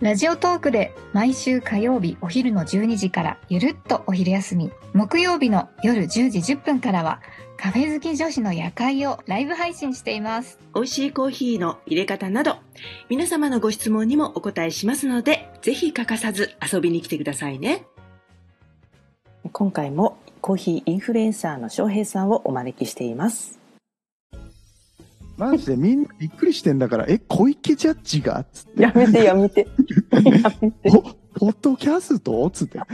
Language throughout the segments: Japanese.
ラジオトークで毎週火曜日お昼の12時からゆるっとお昼休み。木曜日の夜10時10分からはカフェ好き女子の夜会をライブ配信しています。美味しいコーヒーの入れ方など皆様のご質問にもお答えしますのでぜひ欠かさず遊びに来てくださいね。今回もコーヒーインフルエンサーの翔平さんをお招きしていますマジでみんなびっくりしてんだから、え、小池ジャッジがつって。やめてやめて やめてポポッドキャスト？つって。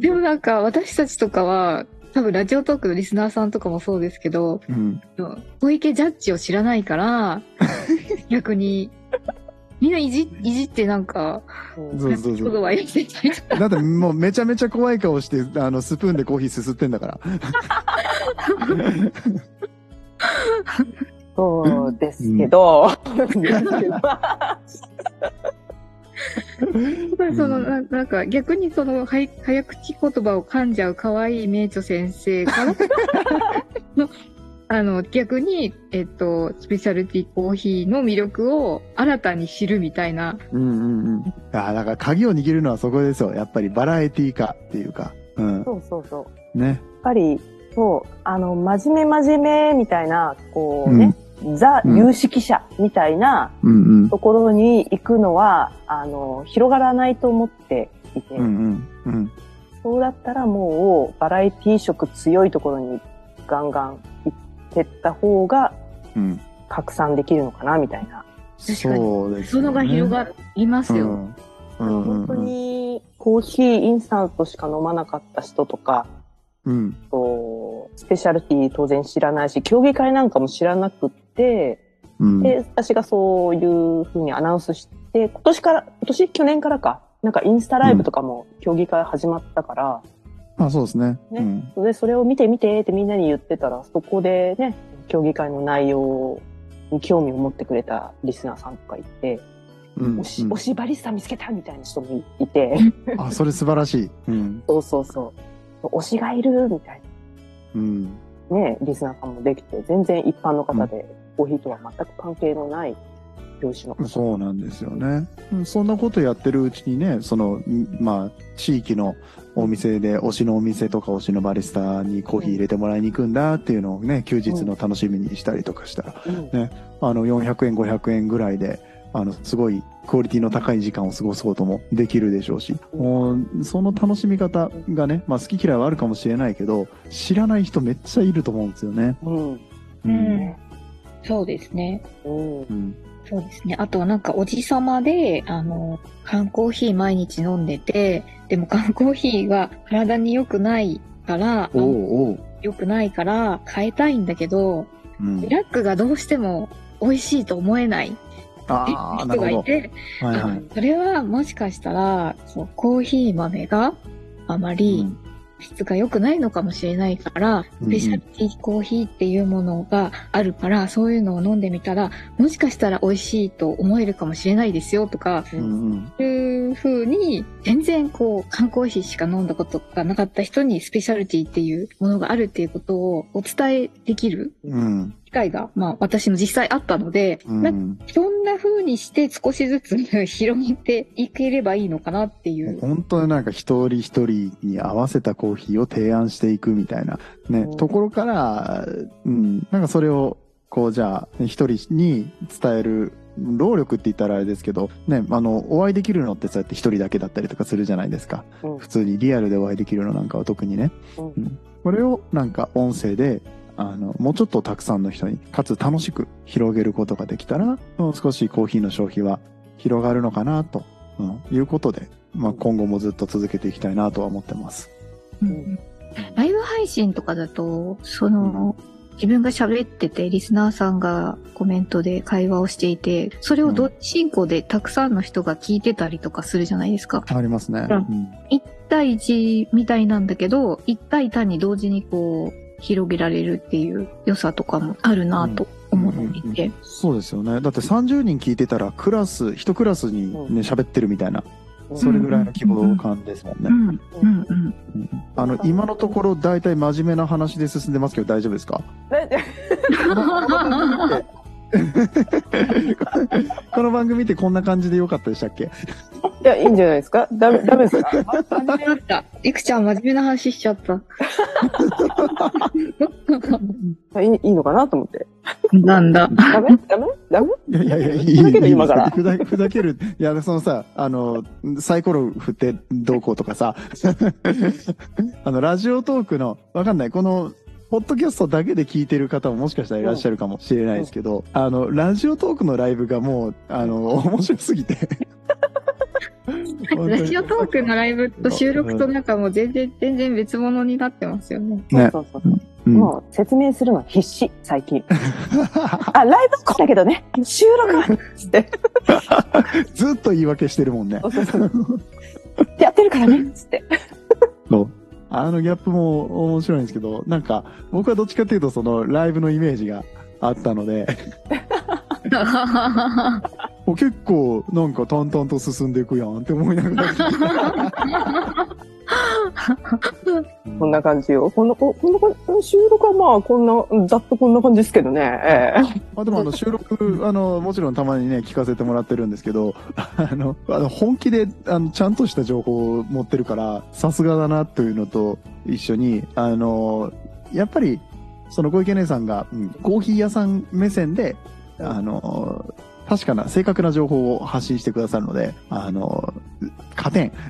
でもなんか私たちとかは多分ラジオトークのリスナーさんとかもそうですけどうん。小池ジャッジを知らないから 逆にみんないじいじってなんかそうそうそう。は言ってたりとかだってもうめちゃめちゃ怖い顔して、あの、スプーンでコーヒーすすってんだから。そうですけど、そのななんか逆にそのはい早口言葉を噛んじゃう可愛い名著先生からのあの逆に、えっと、スペシャルティコーヒーの魅力を新たに知るみたいな。うんうんうん。あだから鍵を握るのはそこですよ。やっぱりバラエティー化っていうか。うん。そうそうそう。ね。やっぱり、そう、あの、真面目真面目みたいな、こうね、ザうん有識者みたいなうんうん。ところに行くのは、あの、広がらないと思っていて、うんうん。うん。そうだったらもう、バラエティ色強いところにガンガン行ってった方がうん。拡散できるのかな、みたいな。確かにそうですよね。そのが広がりますよ。うん。うんうん本当うん。に、コーヒーインスタントしか飲まなかった人とか、うん。とスペシャルティー当然知らないし、競技会なんかも知らなくって、うん。で、私がそういうふうにアナウンスして、今年から、今年？去年からか、なんかインスタライブとかも競技会始まったから、あ、そうですね。ねうん。で、それを見て見てってみんなに言ってたら、そこでね、競技会の内容に興味を持ってくれたリスナーさんとかいて、うん推し、推しバリスタ見つけたみたいな人もいて、あ、それ素晴らしい。うん。そうそうそう。推しがいるみたいうん。なね、リスナーさんもできて、全然一般の方で、コーヒーとは全く関係のないの方。そうなんですよね。うんそんなことやってるうちにね、その、んまあ、地域のお店で、推しのお店とか推しのバリスタにコーヒー入れてもらいに行くんだっていうのをね、休日の楽しみにしたりとかしたら、うんあの、400円、500円ぐらいで、あの、すごいクオリティの高い時間を過ごすこともできるでしょうし、もう、その楽しみ方がね、まあ、好き嫌いはあるかもしれないけど、知らない人めっちゃいると思うんですよね。うん。ううん。そうですね。うん。うん。そうですね。あとはなんかおじさまで、あの、缶コーヒー毎日飲んでて、でも缶コーヒーが体に良くないから。良くないから変えたいんだけど、うんブ。ラックがどうしても美味しいと思えない人がいて、ど。はいはい。あそれはもしかしたら、そうコーヒー豆があまりうん質が良くないのかもしれないから、うんスペシャルティーコーヒーっていうものがあるから、そういうのを飲んでみたら、もしかしたら美味しいと思えるかもしれないですよとか、うんうん。そういう風に、全然こう、缶コーヒーしか飲んだことがなかった人にスペシャルティーっていうものがあるっていうことをお伝えできるうん。機会が、まあ私も実際あったので、うんなんかな風にして少しずつ広げていければいいのかなっていう。本当になんか一人一人に合わせたコーヒーを提案していくみたいなね、うんところから、うん、なんかそれをこうじゃあ一人に伝える労力って言ったらあれですけど、ね、あの、お会いできるのってそうやって一人だけだったりとかするじゃないですか。うん普通にリアルでお会いできるのなんかは特にね。うんうんこれをなんか音声で、あの、もうちょっとたくさんの人に、かつ楽しく広げることができたら、もう少しコーヒーの消費は広がるのかなと、うん、いうことで、まあ今後もずっと続けていきたいなとは思ってます。うんライブ配信とかだと、その、自分が喋ってて、リスナーさんがコメントで会話をしていて、それを同時進行でたくさんの人が聞いてたりとかするじゃないですか。ありますね。ううんん1対1みたいなんだけど、1対単に同時にこう、広げられるっていう良さとかもあるなと思っていて。そうですよね。だって30人聞いてたら、クラス、一クラスにね、喋ってるみたいな、それぐらいの規模感ですもんね。うん、うん、うん。うんあの、今のところ大体真面目な話で進んでますけど大丈夫ですか？この番組ってこんな感じでよかったでしたっけ？いや、いいんじゃないですか？ダメ、ダメですか？真面目だった。いくちゃん真面目な話しちゃった。いいいいのかなと思って。なんだ。ダメ？ダメ？ダメ？いやいやいや、いいふざける今からふざふざける。いや、そのさ、あの、サイコロ振ってどうこうとかさ、あの、ラジオトークの、わかんない、この、ポッドキャストだけで聞いてる方ももしかしたらいらっしゃるかもしれないですけど、あの、ラジオトークのライブがもう、あの、面白すぎて。ラジオトークのライブと収録となんかもう全然、全然別物になってますよね。ねそうそうそう。うんもう説明するの必死、最近。あ、ライブこうだけどね、収録は、つって。ずっと言い訳してるもんねそ。うそうそう。やってるからね、つって。そう。あのギャップも面白いんですけど、なんか、僕はどっちかっていうと、その、ライブのイメージがあったので、結構、なんか淡々と進んでいくやんって思いながら。こんな感じよ。こんな、ここんな感じ、収録はまあ、こんな、ざっとこんな感じですけどね。ええまあでもあの収録、あの、もちろんたまにね、聞かせてもらってるんですけど、あの、あの本気で、あの、ちゃんとした情報を持ってるから、さすがだなというのと一緒に、あの、やっぱり、その小池姉さんが、うんコーヒー屋さん目線で、あの、確かな、正確な情報を発信してくださるので、あの、加点。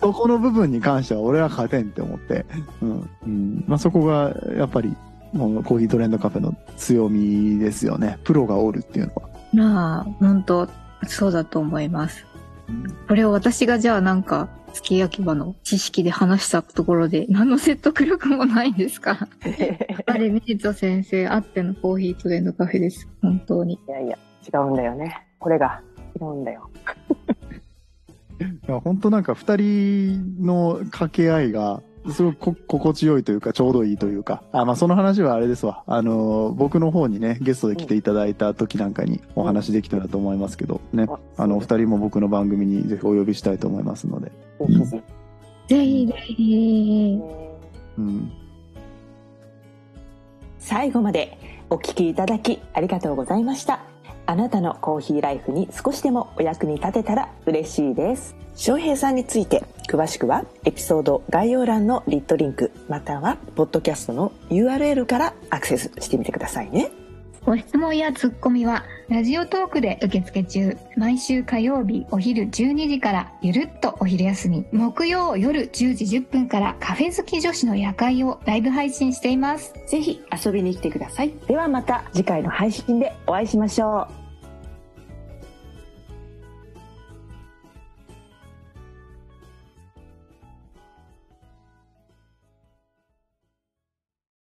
そこの部分に関しては俺は加点って思って、うん。うん。まあ、そこが、やっぱり、もうコーヒートレンドカフェの強みですよね。プロがおるっていうのは。まあ、本当そうだと思います。これを私がじゃあなんか、月き焼き場の知識で話したところで、何の説得力もないんですか？あれ、メイト先生あってのコーヒートレンドカフェです。本当に。いやいや、違うんだよね。これが、違うんだよ。いや、本当なんか二人の掛け合いが、すごくこ心地よいというか、ちょうどいいというか。あ、まあその話はあれですわ。あの、僕の方にね、ゲストで来ていただいた時なんかにお話できたらと思いますけど、ね。あの、お二人も僕の番組にぜひお呼びしたいと思いますので。ぜひぜぜひぜひ。ひ。うん。最後までお聞きいただきありがとうございましたあなたのコーヒーライフに少しでもお役に立てたら嬉しいです翔平さんについて詳しくはエピソード概要欄のリットリンクまたはポッドキャストの URL からアクセスしてみてくださいねご質問やツッコミは、ラジオトークで受付中。毎週火曜日お昼12時からゆるっとお昼休み。木曜夜10時10分からカフェ好き女子の夜会をライブ配信しています。ぜひ遊びに来てくださいではまた次回の配信でお会いしましょう